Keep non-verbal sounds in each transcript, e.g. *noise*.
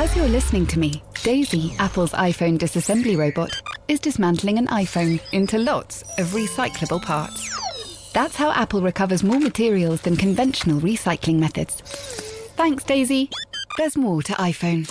As you're listening to me, Daisy, Apple's iPhone disassembly robot, is dismantling an iPhone into lots of recyclable parts. That's how Apple recovers more materials than conventional recycling methods. Thanks, Daisy. There's more to iPhone.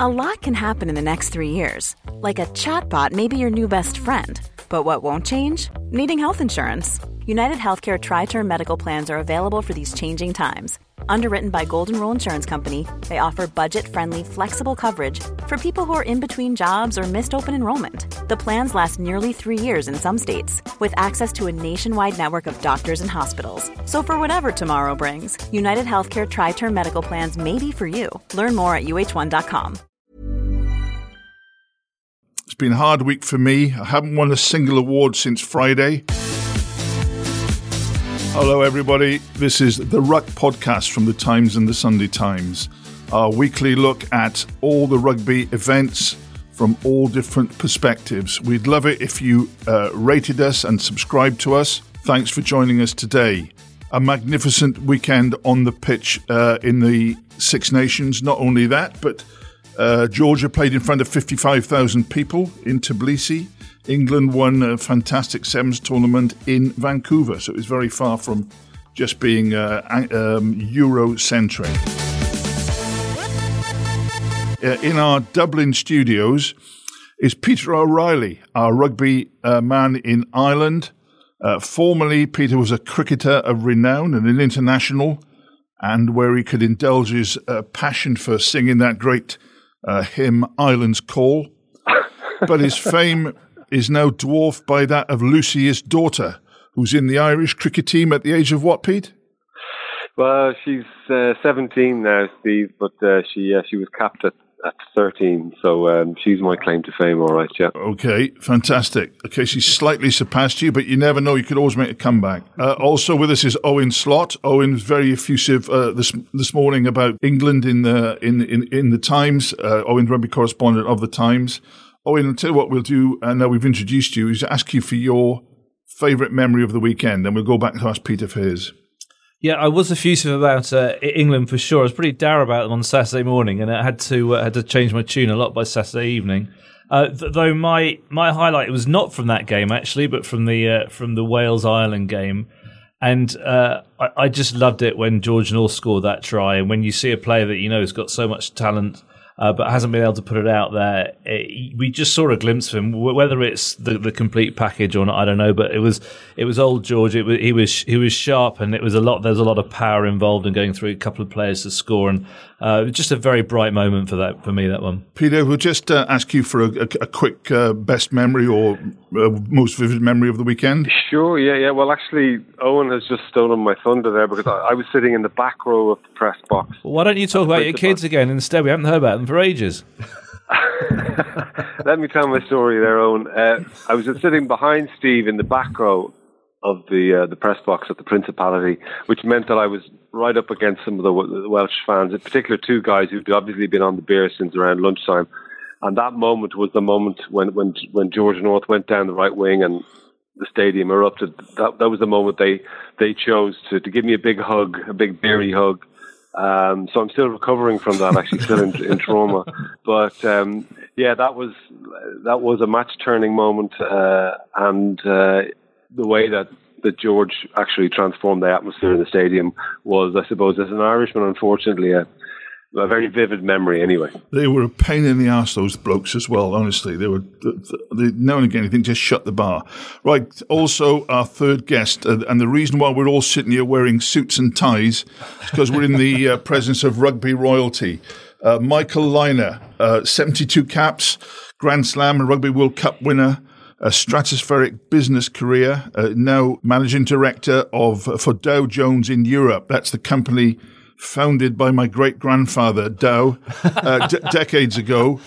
A lot can happen in the next three years. Like a chatbot may be your new best friend. But what won't change? Needing health insurance. United Healthcare Tri Term Medical Plans are available for these changing times. Underwritten by Golden Rule Insurance Company, they offer budget friendly, flexible coverage for people who are in between jobs or missed open enrollment. The plans last nearly three years in some states, with access to a nationwide network of doctors and hospitals. So, for whatever tomorrow brings, United Healthcare Tri Term Medical Plans may be for you. Learn more at uh1.com. It's been a hard week for me. I haven't won a single award since Friday. Hello, everybody. This is the Ruck podcast from the Times and the Sunday Times. Our weekly look at all the rugby events from all different perspectives. We'd love it if you uh, rated us and subscribed to us. Thanks for joining us today. A magnificent weekend on the pitch uh, in the Six Nations. Not only that, but uh, Georgia played in front of 55,000 people in Tbilisi. England won a fantastic sevens tournament in Vancouver, so it was very far from just being uh, um, Eurocentric. Uh, in our Dublin studios is Peter O'Reilly, our rugby uh, man in Ireland. Uh, formerly, Peter was a cricketer of renown and an international, and where he could indulge his uh, passion for singing that great uh, hymn, Ireland's Call. But his fame is now dwarfed by that of Lucy's daughter, who's in the Irish cricket team at the age of what, Pete? Well, she's uh, 17 now, Steve, but uh, she uh, she was capped at, at 13, so um, she's my claim to fame, all right, yeah. Okay, fantastic. Okay, she's slightly surpassed you, but you never know. You could always make a comeback. Uh, also with us is Owen Slot. Owen was very effusive uh, this this morning about England in the in in, in the Times. Uh, Owen, rugby correspondent of the Times. Owen, I'll tell you what we'll do, and now we've introduced you, is ask you for your favourite memory of the weekend, and we'll go back to ask Peter for his. Yeah, I was effusive about uh, England for sure. I was pretty dour about them on Saturday morning, and I had to uh, had to change my tune a lot by Saturday evening. Uh, th- though my my highlight was not from that game actually, but from the uh, from the Wales Ireland game, and uh, I, I, just loved it when George North scored that try, and when you see a player that you know has got so much talent uh, but hasn't been able to put it out there. It, we just saw a glimpse of him. Whether it's the, the complete package or not, I don't know. But it was it was old George. It was, he was he was sharp, and it was a lot. There's a lot of power involved in going through a couple of players to score, and uh, just a very bright moment for that for me. That one. Peter, we'll just uh, ask you for a, a, a quick uh, best memory or uh, most vivid memory of the weekend. Sure. Yeah. Yeah. Well, actually, Owen has just stolen my thunder there because I, I was sitting in the back row of the press box. Well, why don't you talk about your kids again instead? We haven't heard about them for ages. *laughs* *laughs* Let me tell my story there, Owen. Uh, I was sitting behind Steve in the back row of the uh, the press box at the Principality, which meant that I was right up against some of the, Welsh fans, in particular two guys who'd obviously been on the beer since around lunchtime. And that moment was the moment when when when George North went down the right wing and the stadium erupted. That that was the moment they they chose to to give me a big hug, a big beery hug, um, so I'm still recovering from that, actually, still in, in trauma. But um, yeah, that was that was a match turning moment, uh, and uh, the way that that George actually transformed the atmosphere in the stadium was, I suppose, as an Irishman, unfortunately, a, a very vivid memory anyway. They were a pain in the ass, those blokes as well, honestly. They were, they, now and again, you think just shut the bar. Right, also our third guest, uh, and the reason why we're all sitting here wearing suits and ties is because we're in the uh, *laughs* presence of rugby royalty. Uh, Michael Lynagh, uh, 72 caps, Grand Slam and Rugby World Cup winner, a stratospheric business career, uh, now managing director of for Dow Jones in Europe. That's the company founded by my great grandfather Dow uh, *laughs* d- decades ago.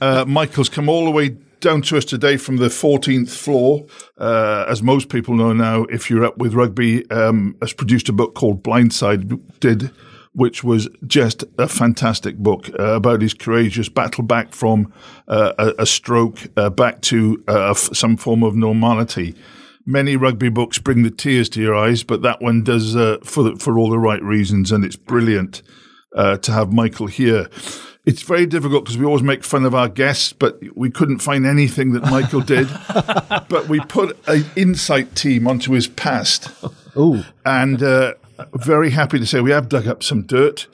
Uh, Michael's come all the way down to us today from the 14th floor. Uh, as most people know now, if you're up with rugby, um, has produced a book called Blindside, did, which was just a fantastic book uh, about his courageous battle back from uh, a, a, stroke uh, back to uh, some form of normality many rugby books bring the tears to your eyes, but that one does uh, for the, for all the right reasons, and it's brilliant. uh, to have Michael here. It's very difficult because we always make fun of our guests, but we couldn't find anything that Michael did. *laughs* but we put an insight team onto his past. Ooh. And uh, very happy to say we have dug up some dirt.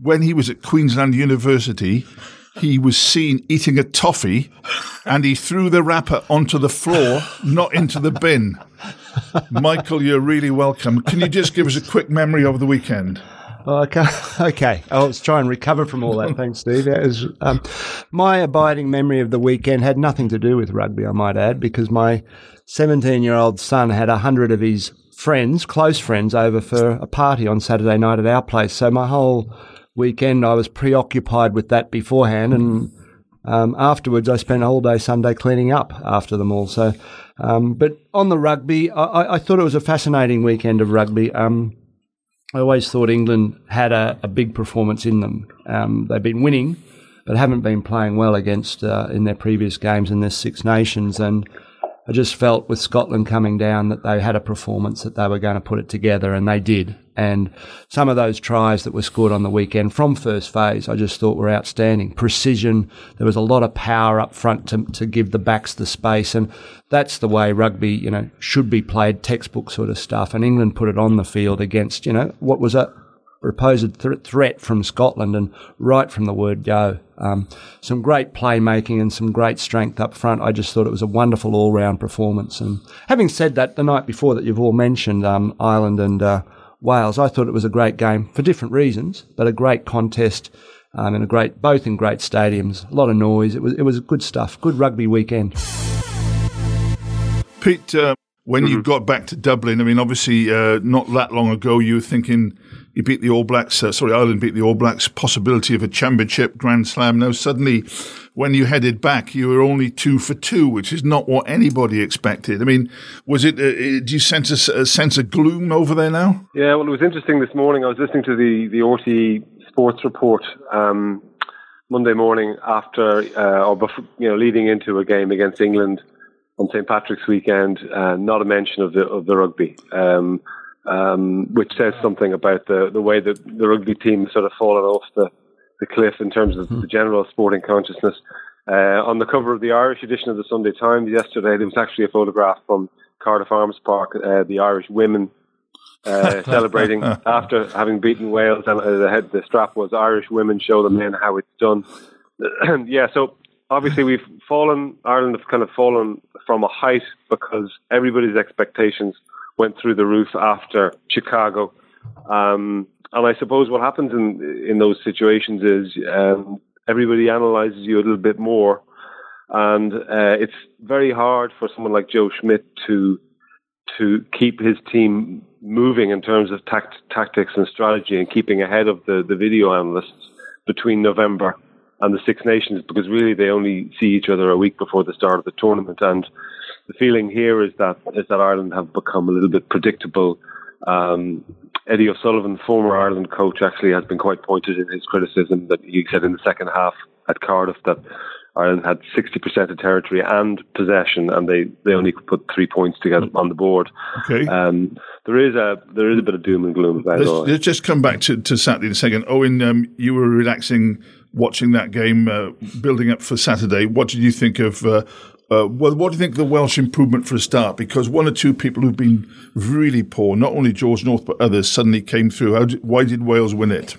When he was at Queensland University, he was seen eating a toffee and he threw the wrapper onto the floor, not into the bin. Michael, you're really welcome. Can you just give us a quick memory of the weekend? Okay, *laughs* okay. I'll try and recover from all that. Thanks, Steve. Was, um, my abiding memory of the weekend had nothing to do with rugby, I might add, because my 17 year old son had a hundred of his friends, close friends, over for a party on Saturday night at our place. So my whole weekend I was preoccupied with that beforehand, and um, afterwards I spent all day Sunday cleaning up after them all. So, um, but on the rugby, I, I, thought it was a fascinating weekend of rugby. Um, I always thought England had a, a big performance in them. Um, they've been winning, but haven't been playing well against uh, in their previous games in their Six Nations. And I just felt with Scotland coming down that they had a performance that they were going to put it together, and they did. And some of those tries that were scored on the weekend from first phase, I just thought were outstanding. Precision, there was a lot of power up front to, to give the backs the space. And that's the way rugby, you know, should be played, textbook sort of stuff. And England put it on the field against, you know, what was a proposed th- threat from Scotland and right from the word go. Um, some great playmaking and some great strength up front. I just thought it was a wonderful all round performance. And having said that, the night before that you've all mentioned, um, Ireland and, uh, Wales. I thought it was a great game for different reasons, but a great contest um, and a great, both in great stadiums. A lot of noise. It was it was good stuff. Good rugby weekend. Pete, uh, when mm-hmm. you got back to Dublin, I mean, obviously, uh, not that long ago, you were thinking you beat the All Blacks. Uh, sorry, Ireland beat the All Blacks. Possibility of a championship, Grand Slam. Now, suddenly, when you headed back, you were only two for two, which is not what anybody expected. I mean, was it? Uh, uh do you sense a, a, sense of gloom over there now? Yeah, well, it was interesting this morning. I was listening to the the RTE Sports Report um, Monday morning after, uh, or before, you know, leading into a game against England on St Patrick's weekend. Uh, not a mention of the of the rugby. Um, um, which says something about the, the way that the rugby team sort of fallen off the, the cliff in terms of hmm. the general sporting consciousness. Uh, on the cover of the Irish edition of the Sunday Times yesterday, there was actually a photograph from Cardiff Arms Park, uh, the Irish women uh, *laughs* celebrating after having beaten Wales, and uh, the head the strap was Irish women show the men how it's done. *clears throat* yeah, so obviously we've fallen. Ireland have kind of fallen from a height because everybody's expectations went through the roof after Chicago. Um, and I suppose what happens in in those situations is um, everybody analyzes you a little bit more, and uh, it's very hard for someone like Joe Schmidt to to keep his team moving in terms of tact, tactics and strategy and keeping ahead of the, the video analysts between November and the Six Nations because really they only see each other a week before the start of the tournament and the feeling here is that is that Ireland have become a little bit predictable. Um, Eddie O'Sullivan, former Ireland coach, actually has been quite pointed in his criticism that he said in the second half at Cardiff that Ireland had 60% of territory and possession, and they, they only could put three points together on the board. Okay. Um, there is a there is a bit of doom and gloom about let's, it. Let's just come back to, to Saturday in a second. Owen, um, you were relaxing watching that game, uh, building up for Saturday. What did you think of uh, uh, well, what do you think the Welsh improvement for a start? Because one or two people who've been really poor, not only George North but others, suddenly came through. Did, why did Wales win it?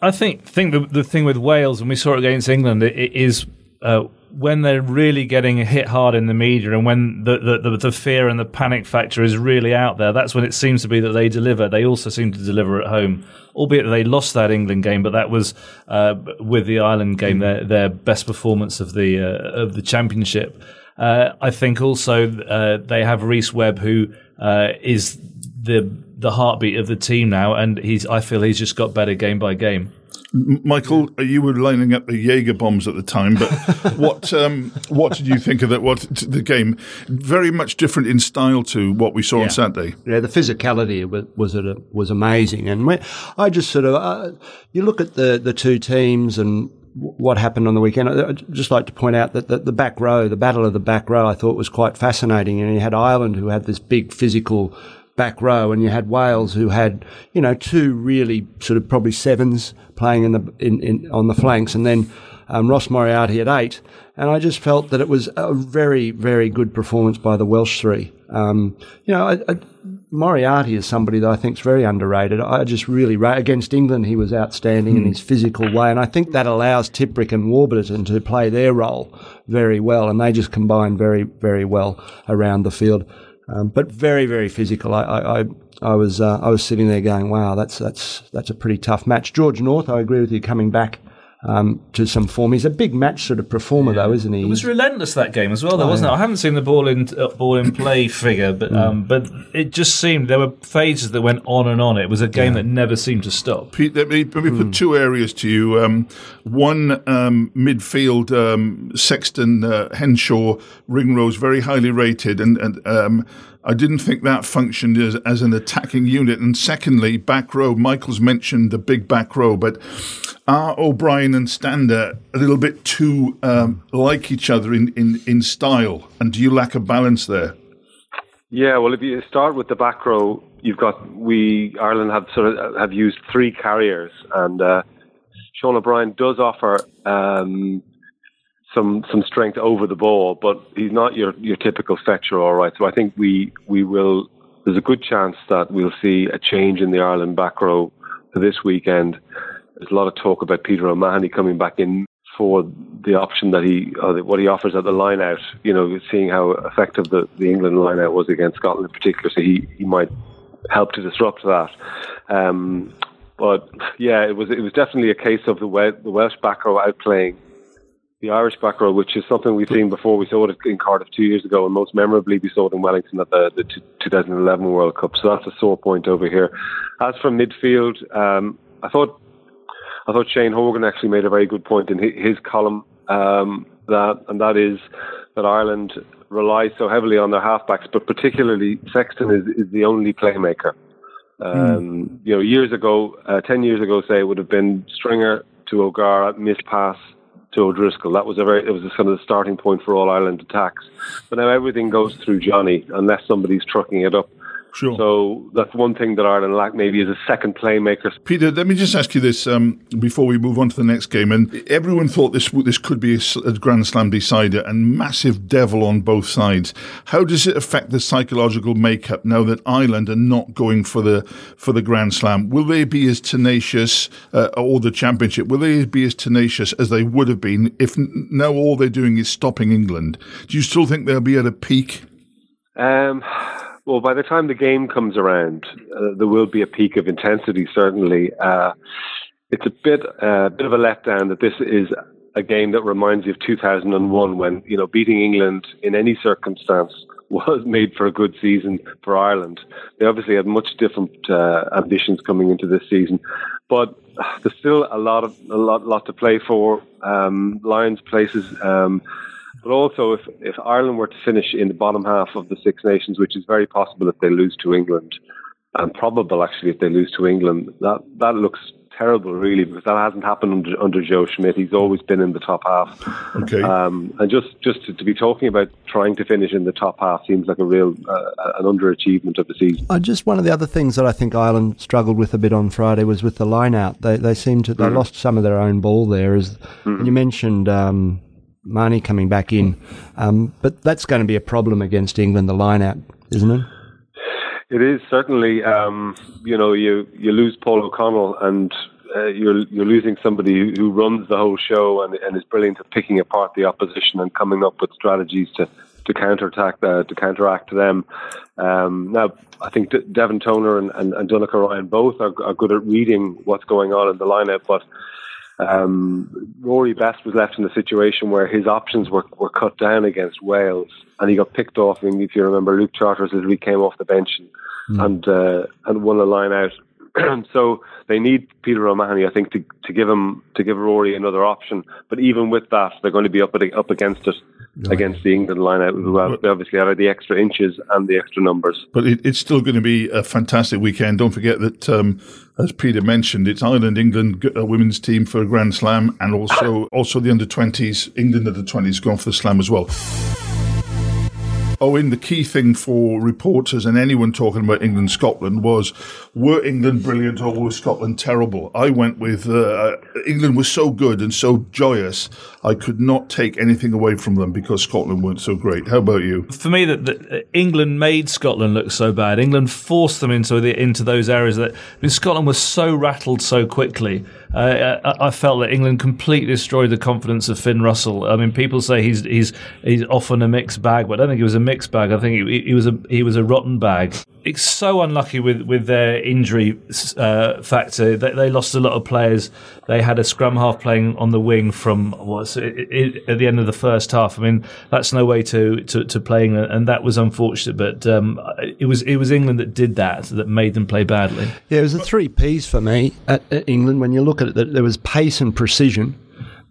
I think think the the thing with Wales, and we saw it against England, it, it is uh, when they're really getting hit hard in the media and when the, the, the, fear and the panic factor is really out there, that's when it seems to be that they deliver. They also seem to deliver at home, albeit they lost that England game, but that was uh, with the Ireland game their, their best performance of the uh, of the championship. Uh, I think also uh, they have Rhys Webb, who uh, is the the heartbeat of the team now, and he's I feel he's just got better game by game. Michael, you were lining up the Jaeger bombs at the time, but *laughs* what um, what did you think of that? What the game? Very much different in style to what we saw yeah. on Saturday. Yeah, the physicality was was, was amazing, and I just sort of uh, you look at the the two teams and what happened on the weekend. I'd just like to point out that the, the, back row, the battle of the back row, I thought was quite fascinating. And you had Ireland, who had this big physical back row, and you had Wales who had you know two really sort of probably sevens playing in the in, in on the flanks, and then um, Ross Moriarty at eight. And I just felt that it was a very very good performance by the Welsh three. Um, you know, I, I, Moriarty is somebody that I think is very underrated. I just really against England he was outstanding mm. in hmm. his physical way, and I think that allows Tipuric and Warburton to play their role very well, and they just combine very very well around the field. Um, but very, very physical. I, I, I was, uh, I was sitting there going, "Wow, that's that's that's a pretty tough match." George North, I agree with you, coming back um, to some form. He's a big match sort of performer, yeah. though, isn't he? It was relentless that game as well, though, oh, wasn't yeah. it? I haven't seen the ball in uh, ball in play *coughs* figure, but mm. um, but it just seemed there were phases that went on and on. It was a game yeah. that never seemed to stop. Pete, let me, let me mm. put two areas to you. Um, one um, midfield, um, Sexton, uh, Henshaw, Ringrose, very highly rated, and and um, I didn't think that functioned as, as an attacking unit. And secondly, back row. Michael's mentioned the big back row, but are O'Brien and Stander a little bit too um, like each other in, in, in style? And do you lack a balance there? Yeah, well, if you start with the back row, you've got we Ireland have sort of have used three carriers, and uh, Sean O'Brien does offer um, some some strength over the ball, but he's not your your typical fetcher, all right. So I think we we will. There's a good chance that we'll see a change in the Ireland back row this weekend. There's a lot of talk about Peter O'Mahony coming back in for the option that he uh, what he offers at the line out. You know, seeing how effective the, the England line out was against Scotland in particular, so he he might help to disrupt that. Um, but yeah, it was it was definitely a case of the the Welsh back row outplaying the Irish back row, which is something we've seen before. We saw it in Cardiff two years ago, and most memorably, we saw it in Wellington at the, the 2011 World Cup. So that's a sore point over here. As for midfield, um, I thought I thought Shane Horgan actually made a very good point in his column um, that, and that is that Ireland relies so heavily on their halfbacks, but particularly Sexton is, is the only playmaker. Um, mm. You know, years ago, uh, ten years ago, say it would have been Stringer to O'Gara, miss pass to O'Driscoll. That was a very, it was kind of the starting point for all Ireland attacks. But now everything goes through Johnny unless somebody's trucking it up. Sure. So that's one thing that Ireland lack maybe is a second playmaker. Peter, let me just ask you this um, before we move on to the next game. And everyone thought this this could be a, a, Grand Slam decider and massive devil on both sides. How does it affect the psychological makeup now that Ireland are not going for the for the Grand Slam? Will they be as tenacious, uh, or the championship? Will they be as tenacious as they would have been if now all they're doing is stopping England? Do you still think they'll be at a peak? Um. Well, by the time the game comes around, uh, there will be a peak of intensity. Certainly, uh, it's a bit uh, bit of a letdown that this is a game that reminds you of 2001, when you know beating England in any circumstance *laughs* was made for a good season for Ireland. They obviously had much different uh, ambitions coming into this season, but there's still a lot of a lot lot to play for. Um, Lions places. Um, but also, if, if Ireland were to finish in the bottom half of the Six Nations, which is very possible if they lose to England, and probable actually if they lose to England, that, that looks terrible, really, because that hasn't happened under, under Joe Schmidt. He's always been in the top half. Okay. Um, and just just to, to, be talking about trying to finish in the top half seems like a real uh, an underachievement of the season. Uh, just one of the other things that I think Ireland struggled with a bit on Friday was with the line out. They they seemed to they mm. lost some of their own ball there. As mm. you mentioned. Um, Mahony coming back in. Um, but that's going to be a problem against England, the line out, isn't it? It is certainly. Um, you know, you you lose Paul O'Connell, and uh, you're you're losing somebody who, runs the whole show and, and is brilliant at picking apart the opposition and coming up with strategies to to counterattack uh, to counteract them. Um, now, I think De- Devin Toner and, and, and Donnacha Ryan both are, are good at reading what's going on in the lineup, but um, Rory Best was left in a situation where his options were, were cut down against Wales, and he got picked off. I mean, if you remember, Luke Charteris literally came off the bench and mm. and, uh, and won a line out. *clears throat* so they need Peter O'Mahony, I think, to, to give him to give Rory another option. But even with that, they're going to be up up against it against the England line out as well. They obviously have the extra inches and the extra numbers. But it, it's still going to be a fantastic weekend. Don't forget that, um, as Peter mentioned, it's Ireland England women's team for a Grand Slam, and also *coughs* also the under twenties England under twenties going for the Slam as well. Owen, the key thing for reporters and anyone talking about England Scotland was were England brilliant or was Scotland terrible? I went with uh, England was so good and so joyous, I could not take anything away from them because Scotland weren't so great. How about you? For me, that, England made Scotland look so bad. England forced them into the, into those areas that I mean, Scotland was so rattled so quickly. Uh, I, I, felt that England completely destroyed the confidence of Finn Russell. I mean, people say he's he's he's often a mixed bag, but I don't think he was a mixed bag. I think he, he was a he was a rotten bag. It's so unlucky with with their injury uh, factor. They, they, lost a lot of players. They had a scrum half playing on the wing from what's at the end of the first half. I mean, that's no way to to, to playing, and that was unfortunate. But um, it was it was England that did that that made them play badly. Yeah, it was the three P's for me at, at England. When you look at it, there was pace and precision,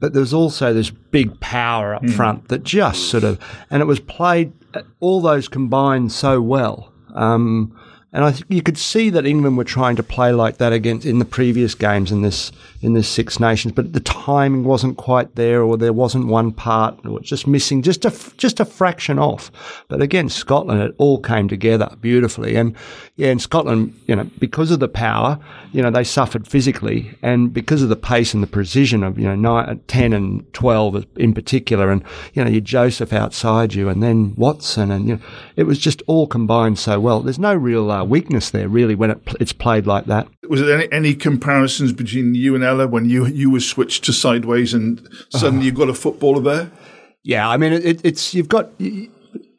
but there was also this big power up mm. front that just sort of, and it was played, all those combined so well. Um, and I think you could see that England were trying to play like that against in the previous games in this in this Six Nations, but the timing wasn't quite there, or there wasn't one part, or it's just missing just a just a fraction off. But again, Scotland, it all came together beautifully, and yeah, in Scotland, you know, because of the power, you know, they suffered physically, and because of the pace and the precision of you know nine, ten and twelve in particular, and you know, you Joseph outside you, and then Watson, and you know, it was just all combined so well. There's no real uh, weakness there really when it, it's played like that. Was there any, any comparisons between you and Ella when you you were switched to sideways and suddenly you've got a footballer there? Yeah, I mean it, it's you've got.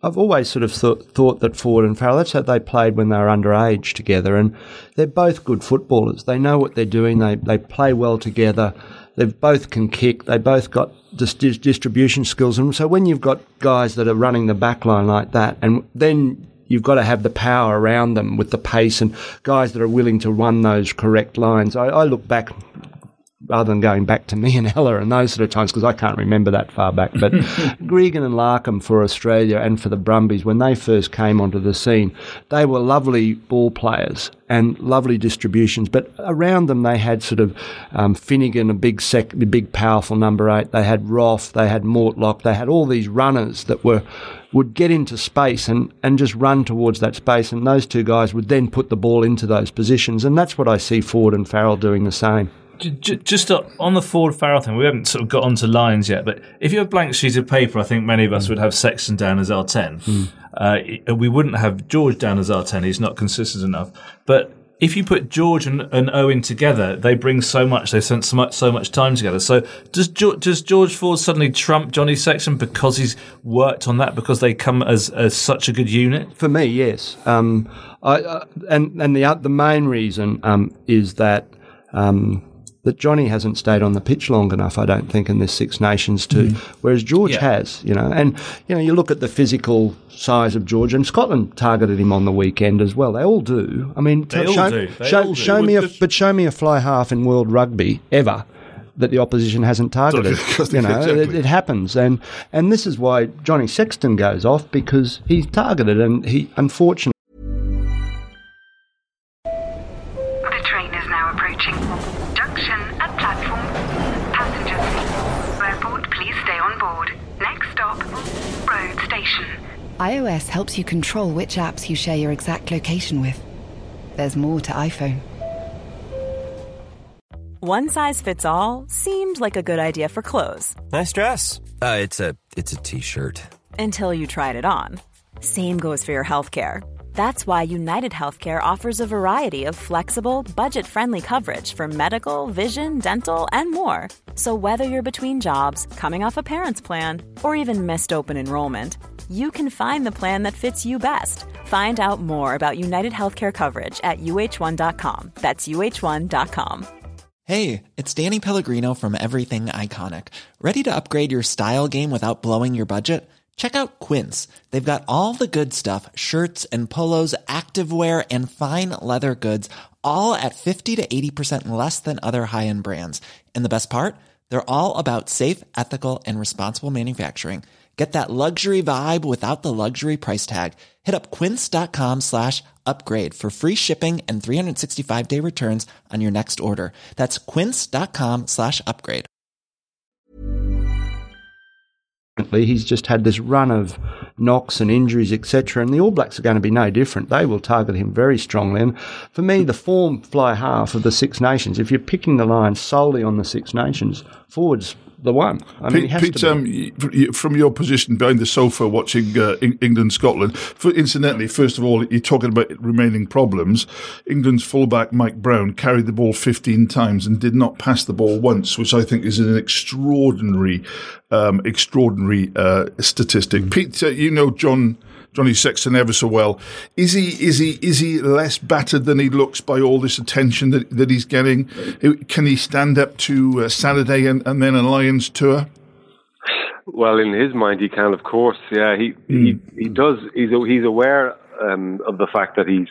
I've always sort of thought, thought that Ford and Farrell, that's how they played when they were underage together. And they're both good footballers. They know what they're doing. They, they play well together. They both can kick. They both got dis- distribution skills. And so when you've got guys that are running the back line like that, and then you've got to have the power around them with the pace and guys that are willing to run those correct lines. I, I look back rather than going back to me and *laughs* Ella and those sort of times, because I can't remember that far back. But *laughs* Gregan and Larkham for Australia and for the Brumbies, when they first came onto the scene, they were lovely ball players and lovely distributions. But around them, they had sort of um, Finegan, a big, sec- big, powerful number eight. They had Roff, they had Mortlock, they had all these runners that were would get into space and, and just run towards that space. And those two guys would then put the ball into those positions. And that's what I see Ford and Farrell doing the same just on the Ford Farrell thing, we haven't sort of got onto lines yet, but if you have a blank sheet of paper, I think many of us mm. would have Sexton down as our 10. Mm. Uh, we wouldn't have George down as our 10. He's not consistent enough. But if you put George and, and Owen together, they bring so much. They spent so much, so much time together. So does does George Ford suddenly trump Johnny Sexton because he's worked on that because they come as, as such a good unit? For me, yes. Um, I, uh, and and the the main reason um, is that. Um, that Johnny hasn't stayed on the pitch long enough, I don't think, in this Six Nations too. Mm. Whereas George yeah. has, you know, and you know, you look at the physical size of George, and Scotland targeted him on the weekend as well. They all do. I mean, they show, all do. Show, show me a, but show me a fly half in World Rugby ever that the opposition hasn't *laughs* targeted. *laughs* you know, exactly. it, it, happens, and and this is why Johnny Sexton goes off because he's targeted, and he unfortunately iOS helps you control which apps you share your exact location with. There's more to iPhone. One size fits all seemed like a good idea for clothes. Nice dress. Uh, it's a it's a t-shirt. Until you tried it on. Same goes for your health care. That's why United Healthcare offers a variety of flexible, budget friendly coverage for medical, vision, dental, and more. So, whether you're between jobs, coming off a parent's plan, or even missed open enrollment, you can find the plan that fits you best. Find out more about United Healthcare coverage at uh1.com. That's uh1.com. Hey, it's Danny Pellegrino from Everything Iconic. Ready to upgrade your style game without blowing your budget? Check out Quince. They've got all the good stuff shirts and polos, activewear, and fine leather goods, all at 50 to 80% less than other high end brands. And the best part? They're all about safe, ethical, and responsible manufacturing. Get that luxury vibe without the luxury price tag. Hit up quince.com slash upgrade for free shipping and 365 day returns on your next order. That's quince.com slash upgrade. He's just had this run of knocks and injuries, etc. And the All Blacks are going to be no different. They will target him very strongly. And for me, the form fly half of the Six Nations, if you're picking the line solely on the Six Nations, Ford's the one. I mean, Pete, Pete um, from your position behind the sofa watching uh, England Scotland, incidentally, first of all, you're talking about remaining problems. England's fullback Mike Brown carried the ball 15 times and did not pass the ball once, which I think is an extraordinary, um, extraordinary uh, statistic. Mm-hmm. Pete, uh, you know John. Johnny Sexton ever so well. Is he is he is he less battered than he looks by all this attention that, that he's getting? Can he stand up to uh, Saturday and, and then a Lions tour? Well, in his mind, he can, of course. Yeah, he mm. he, hmm. he does. He's he's aware um, of the fact that he's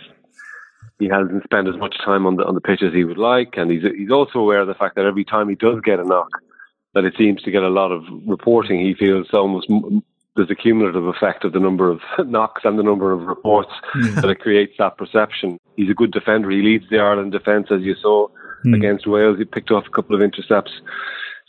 he hasn't spent as much time on the on the pitch as he would like, and he's he's also aware of the fact that every time he does get a knock, that it seems to get a lot of reporting. He feels almost there's a cumulative effect of the number of *laughs* knocks and the number of reports mm. that it creates that perception. He's a good defender. He leads the Ireland defence, as you saw mm. against Wales. He picked off a couple of intercepts.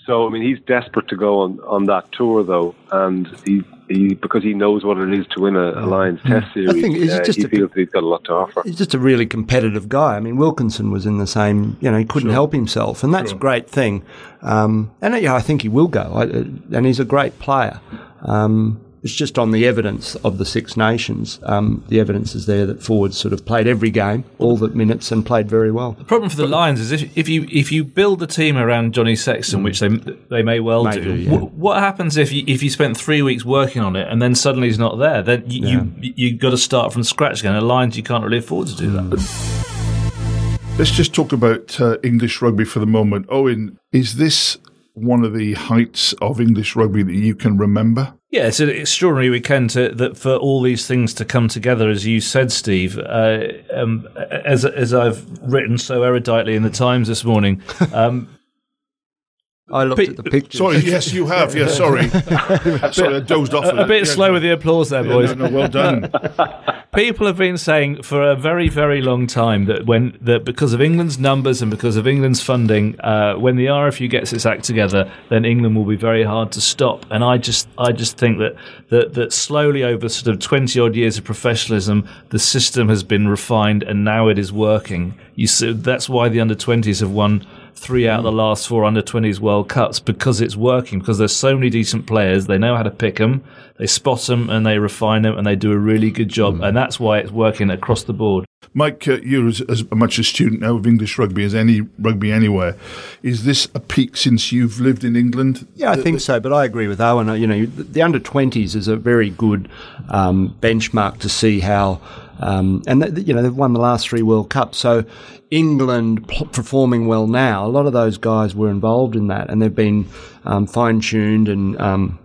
So I mean, he's desperate to go on, on that tour though, and he, he because he knows what it is to win a, a Lions mm. Test series. I think he's uh, just he a, feels he's got a lot to offer. He's just a really competitive guy. I mean, Wilkinson was in the same. You know, he couldn't sure. help himself, and that's sure. a great thing. Um, and yeah, I think he will go, I, and he's a great player. Um, it's just on the evidence of the Six Nations. Um, the evidence is there that Ford's sort of played every game, all the minutes, and played very well. The problem for the Lions is if, if you if you build a team around Johnny Sexton, mm. which they they may well may do, do yeah. w- what happens if you if you spent three weeks working on it and then suddenly he's not there? Then you yeah. you, you got to start from scratch again. At Lions, you can't really afford to do that. Mm. Let's just talk about uh, English rugby for the moment. Owen, is this one of the heights of English rugby that you can remember? Yeah, it's an extraordinary weekend to, that for all these things to come together, as you said, Steve. Uh, um, as as I've written so eruditely in the Times this morning. Um, *laughs* I looked at the picture. Sorry, yes, you have. Yes, sorry. *laughs* sorry, I dozed off. A, a bit yeah, slow with the applause there, boys. Yeah, no, no, well done. *laughs* People have been saying for a very, very long time that when that because of England's numbers and because of England's funding, uh, when the RFU gets its act together, then England will be very hard to stop. And I just, I just think that that that slowly over sort of twenty odd years of professionalism, the system has been refined and now it is working. You see, that's why the under twenties have won three out of the last four under 20s World Cups because it's working, because there's so many decent players. They know how to pick them, they spot them, and they refine them, and they do a really good job. Mm. And that's why it's working across the board. Mike, uh, you're as, as, much a student now of English rugby as any rugby anywhere. Is this a peak since you've lived in England? Yeah, I think so. But I agree with Owen. You know, the under 20s is a very good um, benchmark to see how um, and th- you know they've won the last three World Cups. So England p- performing well now. A lot of those guys were involved in that, and they've been um, fine tuned and um,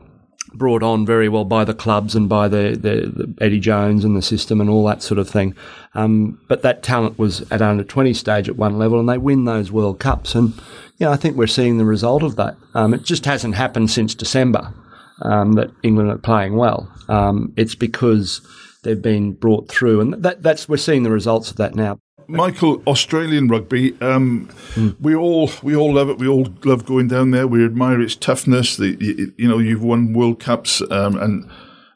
brought on very well by the clubs and by the, the, the, Eddie Jones and the system and all that sort of thing. Um, but that talent was at under 20 stage at one level, and they win those World Cups. And yeah, I think we're seeing the result of that. Um, it just hasn't happened since December um, that England are playing well. Um, it's because they've been brought through, and that, that's we're seeing the results of that now. Michael, Australian rugby, um, mm. we all we all love it. We all love going down there. We admire its toughness. The, you, you know, you've won World Cups, um, and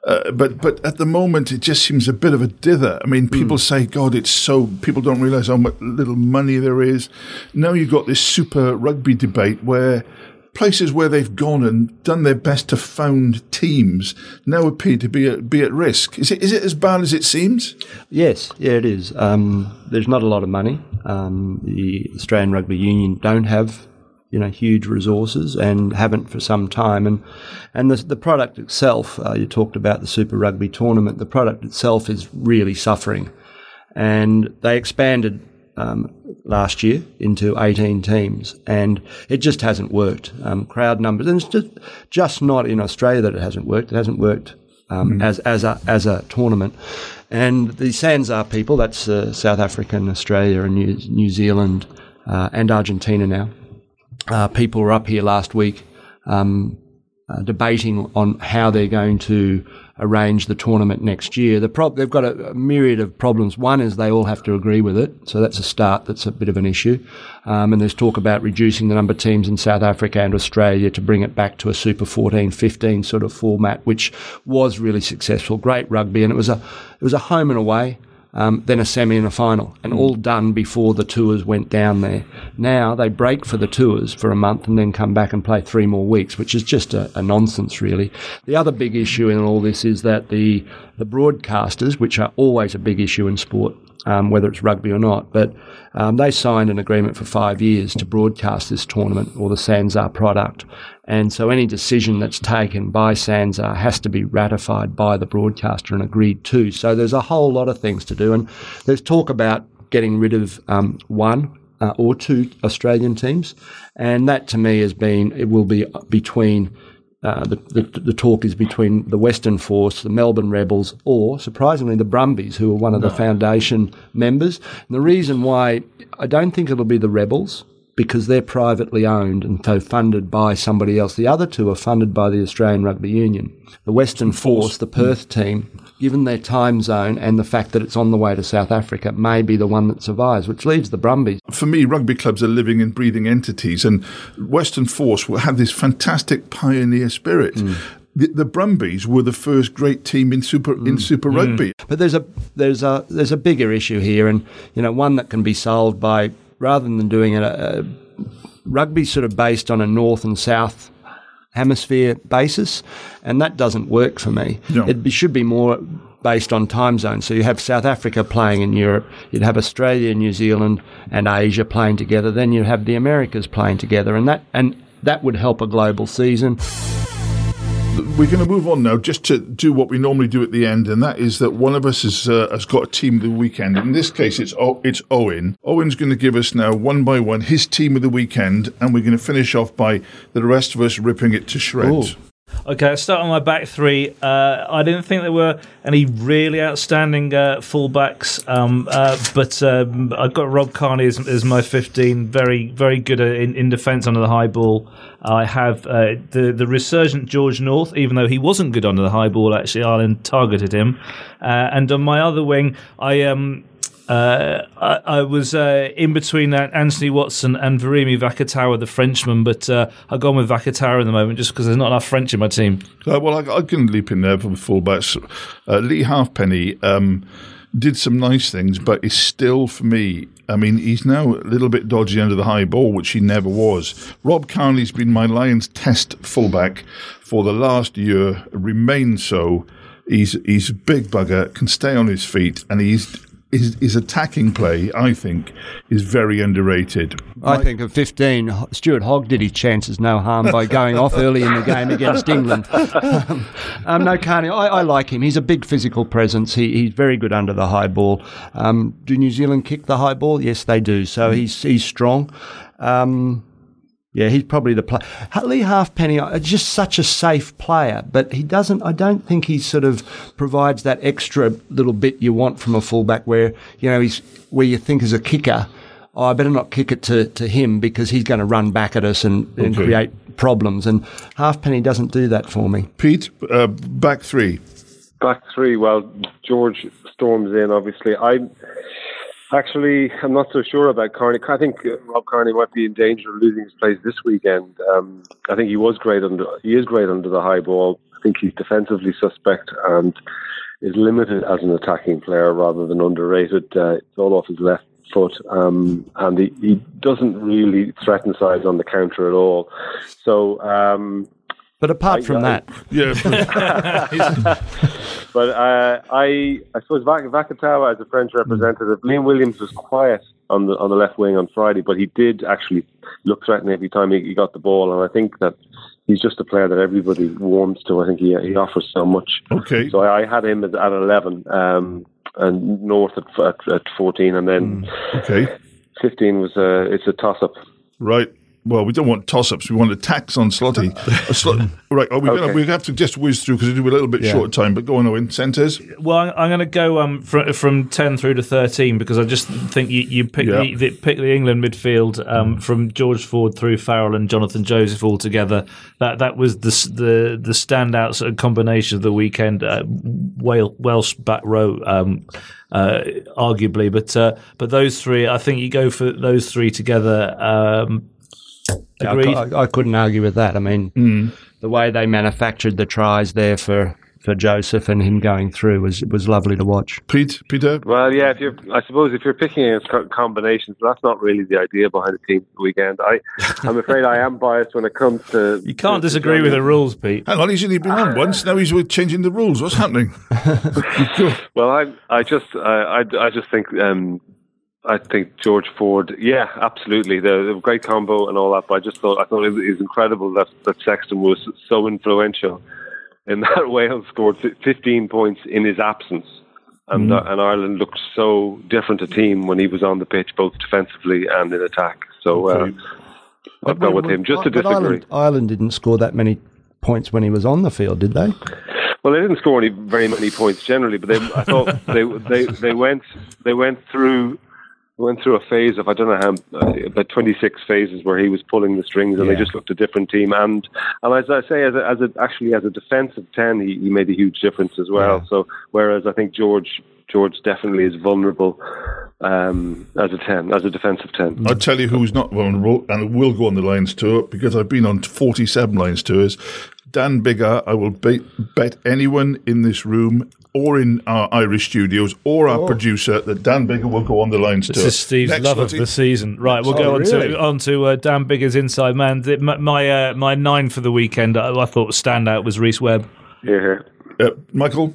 uh, but but at the moment, it just seems a bit of a dither. I mean, people mm. say, "God, it's so." People don't realise how much little money there is. Now you've got this Super Rugby debate where places where they've gone and done their best to found teams now appear to be at, be at risk. Is it is it as bad as it seems? Yes, yeah, it is. Um, there's not a lot of money. Um, the Australian Rugby Union don't have you know huge resources and haven't for some time and and the, the product itself uh, you talked about the super rugby tournament the product itself is really suffering and they expanded um, last year into 18 teams, and it just hasn't worked. Um, crowd numbers, and it's just just not in Australia that it hasn't worked. It hasn't worked um, mm. as as a as a tournament. And the SANZAAR people, that's uh, South Africa and Australia and New, New Zealand uh, and Argentina now. Uh, people were up here last week um, uh, debating on how they're going to arrange the tournament next year. The prob- they've got a, a, myriad of problems. One is they all have to agree with it, so that's a start. That's a bit of an issue. Um, and there's talk about reducing the number of teams in South Africa and Australia to bring it back to a Super 14, 15 sort of format, which was really successful. Great rugby, and it was a it was a home and away um, then a semi and a final, and all done before the tours went down there. Now they break for the tours for a month and then come back and play three more weeks, which is just a, a nonsense, really. The other big issue in all this is that the the broadcasters, which are always a big issue in sport, um, whether it's rugby or not. But um, they signed an agreement for five years to broadcast this tournament or the SANZAAR product. And so any decision that's taken by SANZAAR has to be ratified by the broadcaster and agreed to. So there's a whole lot of things to do. And there's talk about getting rid of um, one uh, or two Australian teams. And that to me has been, it will be between uh, the, the, the, talk is between the Western Force, the Melbourne Rebels, or surprisingly the Brumbies, who are one of no. the foundation members. And the reason why I don't think it'll be the Rebels because they're privately owned and so funded by somebody else. The other two are funded by the Australian Rugby Union. The Western Force, the Perth team, given their time zone and the fact that it's on the way to South Africa, may be the one that survives, which leaves the Brumbies. For me, rugby clubs are living and breathing entities, and Western Force will have this fantastic pioneer spirit. Mm. The, the, Brumbies were the first great team in Super mm. in Super mm. Rugby. But there's a there's a there's a bigger issue here, and you know one that can be solved by rather than doing it. Uh, rugby sort of based on a north and south hemisphere basis, and that doesn't work for me. No. It be, should be more based on time zones. So you have South Africa playing in Europe, you'd have Australia, New Zealand, and Asia playing together. Then you have the Americas playing together, and that and that would help a global season we're going to move on now just to do what we normally do at the end, and that is that one of us has, uh, has got a team of the weekend. In this case, it's o- it's Owen. Owen's going to give us now one by one his team of the weekend, and we're going to finish off by the rest of us ripping it to shreds. Ooh. Okay, start on my back three. Uh, I didn't think there were any really outstanding uh, fullbacks, um, uh, but um, I've got Rob Kearney as, as, my 15. Very, very good in, in defence under the high ball. I have uh, the the resurgent George North, even though he wasn't good under the high ball. Actually, Ireland targeted him. Uh, and on my other wing, I um, uh, I, I, was uh, in between Anthony Watson and Virimi Vakatawa, the Frenchman, but uh, I've gone with Vakatawa at the moment just because there's not enough French in my team. Uh, well, I, I, can leap in there for the fullbacks. Uh, Leigh Halfpenny um, did some nice things, but is still, for me, I mean, he's now a little bit dodgy under the high ball, which he never was. Rob Kearney's been my Lions test fullback for the last year, remains so. He's he's a big bugger, can stay on his feet, and he's his, his attacking play, I think, is very underrated. I think at 15, Stuart Hogg did his chances no harm by going off early in the game against England. *laughs* um, no, Kearney, I, I, like him. He's a big physical presence. He, he's very good under the high ball. Um, do New Zealand kick the high ball? Yes, they do. So he's he's strong. Um, yeah, he's probably the player. Leigh Halfpenny, uh, just such a safe player, but he doesn't. I don't think he sort of provides that extra little bit you want from a fullback, where you know he's where you think as a kicker. Oh, I better not kick it to, to him because he's going to run back at us and, and okay. create problems. And Halfpenny doesn't do that for me. Pete, uh, back three. Back three. Well, George storms in. Obviously, I Actually, I'm not so sure about Kearney. I think uh, Rob Kearney might be in danger of losing his place this weekend. Um, I think he was great under he is great under the high ball. I think he's defensively suspect and is limited as an attacking player rather than underrated. Uh, it's all off his left foot, um, and he, he, doesn't really threaten sides on the counter at all. So. Um, but apart I, from I, that, yeah. *laughs* *laughs* *laughs* but uh, I, I suppose Vakatawa as a French representative, Liam Williams was quiet on the on the left wing on Friday, but he did actually look threatening every time he, he got the ball, and I think that he's just a player that everybody warms to. I think he he offers so much. Okay. So I, I had him at, at eleven, um, and North at, at, at fourteen, and then mm. okay, fifteen was a it's a toss up. Right. Well, we don't want toss ups. We want attacks on Slotty. A slot, *laughs* right. Oh, we're Okay. gonna, we have to just whiz through because we do a little bit Yeah. short of time. But go on, Owen. Centres. Well, I'm, I'm going to go um, from, from 10 through to 13 because I just think you, you pick, Yeah. the, the, pick the England midfield um, from George Ford through Farrell and Jonathan Joseph all together. That that was the the, the standout sort of combination of the weekend. Uh, Wales, Welsh back row, um, uh, arguably, but uh, but those three, I think you go for those three together. Um, Yeah, I, agreed. I, I couldn't argue with that. I mean, the way they manufactured the tries there for, for Joseph and him going through was was lovely to watch. Pete. Peter. Well, yeah. If you're, I suppose, if you're picking against co- combinations, that's not really the idea behind the team the weekend. I, *laughs* I'm afraid I am biased when it comes to. you can't to- to disagree with the rules, Pete. Hang on, he's only been on *laughs* once. Now he's changing the rules. What's happening? *laughs* Well, I, I just, I, I, I just think, um, I think George Ford. Yeah, absolutely. The, the great combo and all that. But I just thought, I thought it was incredible that that Sexton was so influential in *laughs* that Wales scored 15 points in his absence. And, uh, and Ireland looked so different a team when he was on the pitch, both defensively and in attack. So uh, I'll go with him just to disagree. Ireland, Ireland didn't score that many points when he was on the field, did they? Well, they didn't score any very many points generally, but they, I thought *laughs* they they they went they went through went through a phase of I don't know how uh, about twenty six phases where he was pulling the strings, and Yeah. they just looked a different team. And and as I say, as a, as a actually as a defensive ten, he, he made a huge difference as well. Yeah. So whereas I think George George definitely is vulnerable um, as a ten, as a defensive ten. I'll tell you who's not vulnerable and will go on the Lions tour because I've been on 47 Lions tours. Dan Biggar, I will bet, bet anyone in this room or in our Irish studios or our producer that Dan Biggar will go on the Lions This tour. is Steve's Next, love of the season. Right, we'll Oh, go on really? to on to uh, Dan Biggar's inside man. The- My my, uh, my nine for the weekend, I, I thought standout was Rhys Webb. Here, Uh, Michael?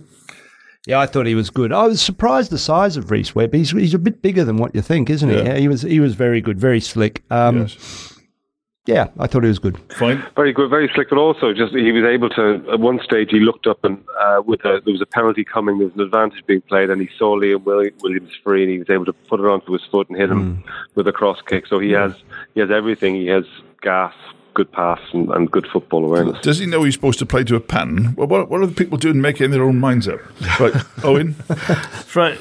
Yeah, I thought he was good. I was surprised the size of Rhys Webb. He's he's a bit bigger than what you think, isn't he? Yeah. Yeah, he was he was very good, very slick. Um, yes. Yeah, I thought he was good. Fine. Very good, very slick, but also just he was able to. At one stage, he looked up and uh, with a, there was a penalty coming, there was an advantage being played, and he saw Liam Williams free, and he was able to put it onto his foot and hit him with a cross kick. So he has he has everything. He has gas, good pass, and, and good football awareness. Does he know he's supposed to play to a pattern? Well, what, what are the people doing making their own minds up? Right, *laughs* Owen? Front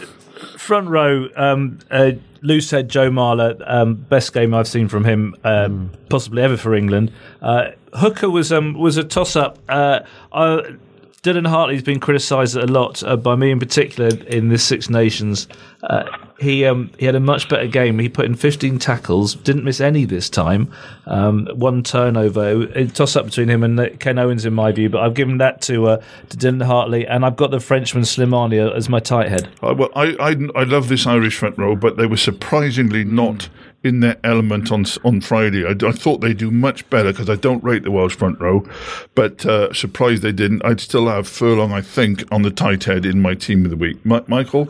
front row, um, uh, loose head Joe Marler, um, best game I've seen from him, um, possibly ever for England. Uh, Hooker was um, was a toss up. Uh, I, Dylan Hartley's been criticised a lot uh, by me in particular in this Six Nations. Uh, he um, he had a much better game. He put in 15 tackles, didn't miss any this time. Um, one turnover, a toss up between him and uh, Ken Owens in my view. But I've given that to uh, to Dylan Hartley, and I've got the Frenchman Slimani as my tight head. Well, I, I, I love this Irish front row, but they were surprisingly not in their element on on Friday. I, I thought they'd do much better because I don't rate the Welsh front row, but uh, surprised they didn't. I'd still have Furlong, I think, on the tight head in my team of the week. Mi- Michael?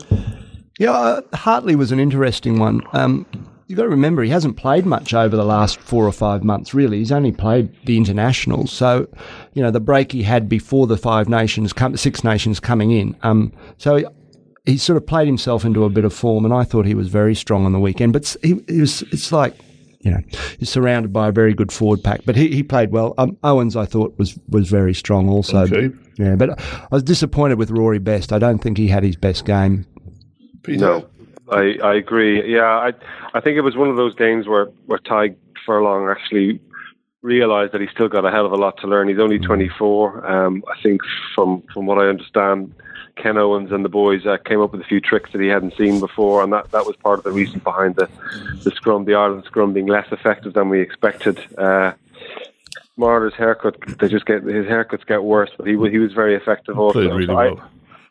Yeah, uh, Hartley was an interesting one. Um, You've got to remember he hasn't played much over the last four or five months. Really, he's only played the internationals. So, you know, the break he had before the five nations, six nations coming in. Um, so he, he sort of played himself into a bit of form, and I thought he was very strong on the weekend. But he, he was, it's like, you know, he's surrounded by a very good forward pack. But he, he played well. Um, Owens, I thought, was was very strong also. Okay. Yeah, but I was disappointed with Rory Best. I don't think he had his best game. No, I, I agree. Yeah, I I think it was one of those games where where Tadhg Furlong actually realised that he's still got a hell of a lot to learn. He's only 24. Um, I think from from what I understand, Ken Owens and the boys uh, came up with a few tricks that he hadn't seen before, and that, that was part of the reason behind the the scrum, the Ireland scrum being less effective than we expected. Uh, Marler's haircut, they just get his haircuts get worse, but he he was very effective also. Played really So I-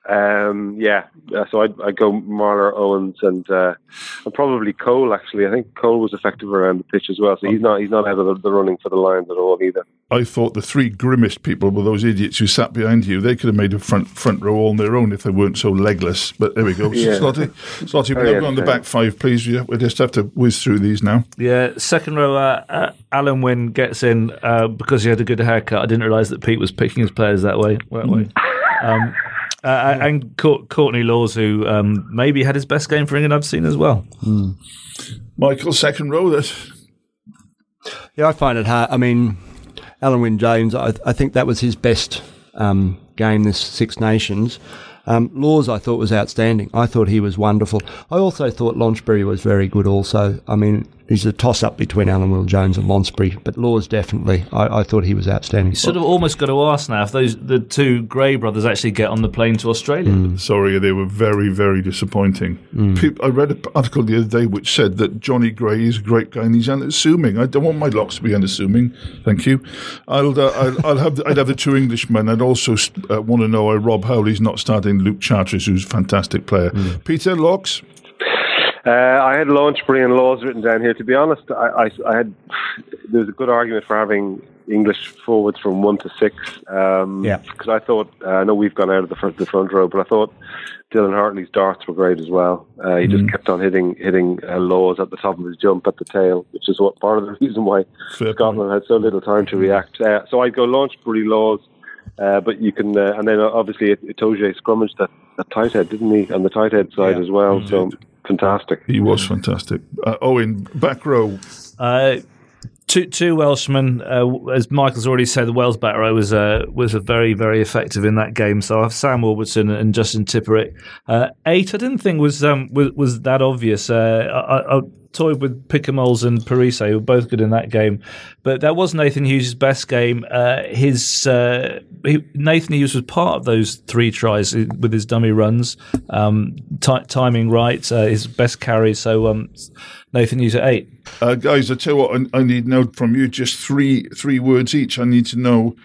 well. um, yeah, uh, so I'd, I'd go Marler, Owens, and uh, and probably Cole. Actually, I think Cole was effective around the pitch as well. So he's not he's not out of the, the running for the Lions at all either. I thought the three grimmest people were those idiots who sat behind you. They could have made a front front row all on their own if they weren't so legless. But there we go. Yeah. Slotty, Slotty, we're Very now on the back five, please. We we just have to whiz through these now. Yeah, second row, uh, uh, Alun Wyn gets in uh, because he had a good haircut. I didn't realise that Pete was picking his players that way. That way. Um, uh, and Courtney Lawes, who um, maybe had his best game for England I've seen as well. Michael, second row. That Yeah, I find it hard. I mean, Alun Wyn Jones, I, I think that was his best um, game this Six Nations. Um, Lawes, I thought was outstanding. I thought he was wonderful. I also thought Launchbury was very good. Also, I mean, he's a toss up between Alun Wyn Jones and Launchbury, but Lawes definitely. I, I thought he was outstanding. You sort of almost got to ask now if those the two Gray brothers actually get on the plane to Australia. Mm. Sorry, they were very, very disappointing. Peop I read an article the other day which said that Jonny Gray is a great guy and he's unassuming. I don't want my locks to be unassuming. Thank you. I'll, uh, I'll, I'll have the, I'd have the two Englishmen. I'd also uh, want to know why Rob Howley's not starting Luke Charteris, who's a fantastic player. Peter Locks. Uh, I had Launchbury and Lawes written down here. To be honest, I, I, I had there was a good argument for having English forwards from one to six. Um, Yeah. Because I thought uh, I know we've gone out of the front, the front row, but I thought Dylan Hartley's darts were great as well. Uh, he just kept on hitting hitting uh, Lawes at the top of his jump at the tail, which is what part of the *laughs* reason why Fair Scotland had so little time to react. Uh, so I'd go Launchbury Lawes. Uh, but you can, uh, and then uh, obviously it, Itoje scrummaged that, that tight head, didn't he, on the tight head side Yeah, as well. So fantastic. He was fantastic. Uh, Owen, back row. Uh, two two Welshmen, uh, as Michael's already said, the Wales back row was uh, was a very very effective in that game. So I have Sam Warburton and Justin Tipuric. Uh, eight, I didn't think was um, was, was that obvious. Uh, I, I toyed with Picamoles and Parisse, who were both good in that game, but that was Nathan Hughes' best game. Uh, his uh, Nathan Hughes was part of those three tries with his dummy runs, um, ti timing right, uh, his best carry. So um, Nathan Hughes at eight. Uh, guys, I tell you what, I, I need to know from you just three three words each. I need to know,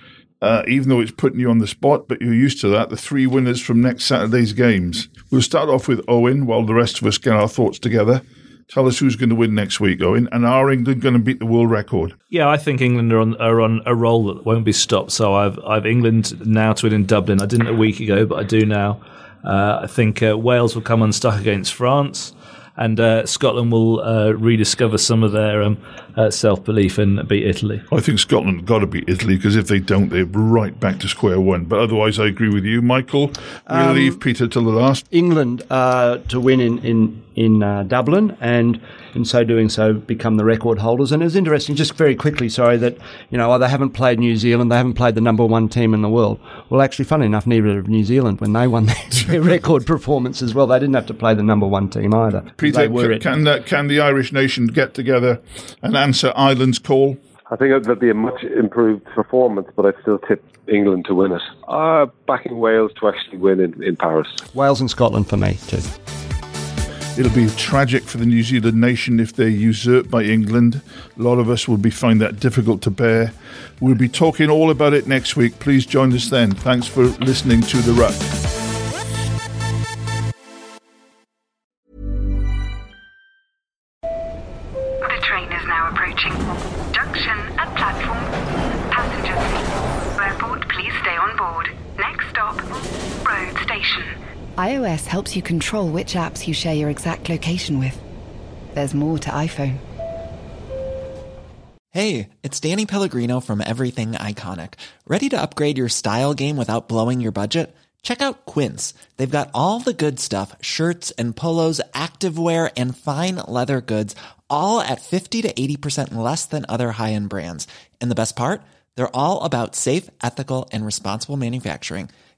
uh, even though it's putting you on the spot, but you're used to that, the three winners from next Saturday's games. We'll start off with Owen while the rest of us get our thoughts together. Tell us who's going to win next week, Owen, and are England going to beat the world record? Yeah, I think England are on, are on a roll that won't be stopped. So I've I've England now to win in Dublin. I didn't a week ago, but I do now. Uh, I think uh, Wales will come unstuck against France, and uh, Scotland will uh, rediscover some of their um, uh, self belief and beat Italy. I think Scotland got to beat Italy because if they don't, they're right back to square one. But otherwise, I agree with you, Michael. We'll leave Peter till the last. England uh, to win in in in uh, Dublin, and in so doing, so become the record holders. And it was interesting, just very quickly, sorry, that you know oh, they haven't played New Zealand, they haven't played the number one team in the world. Well, actually, funny enough, neither of New Zealand when they won their, *laughs* their record performance as well. They didn't have to play the number one team either. Peter, they were it. can, uh, can the Irish nation get together and answer Ireland's call? I think that'd be a much improved performance, but I'd still tip England to win it. Uh, backing Wales to actually win in, in Paris. Wales and Scotland for me too. It'll be tragic for the New Zealand nation if they're usurped by England. A lot of us will be find that difficult to bear. We'll be talking all about it next week. Please join us then. Thanks for listening to The Ruck. Helps you control which apps you share your exact location with. There's more to iPhone. Hey, it's Danny Pellegrino from Everything Iconic. Ready to upgrade your style game without blowing your budget? Check out Quince. They've got all the good stuff shirts and polos, activewear, and fine leather goods, all at 50 to 80% less than other high end brands. And the best part? They're all about safe, ethical, and responsible manufacturing.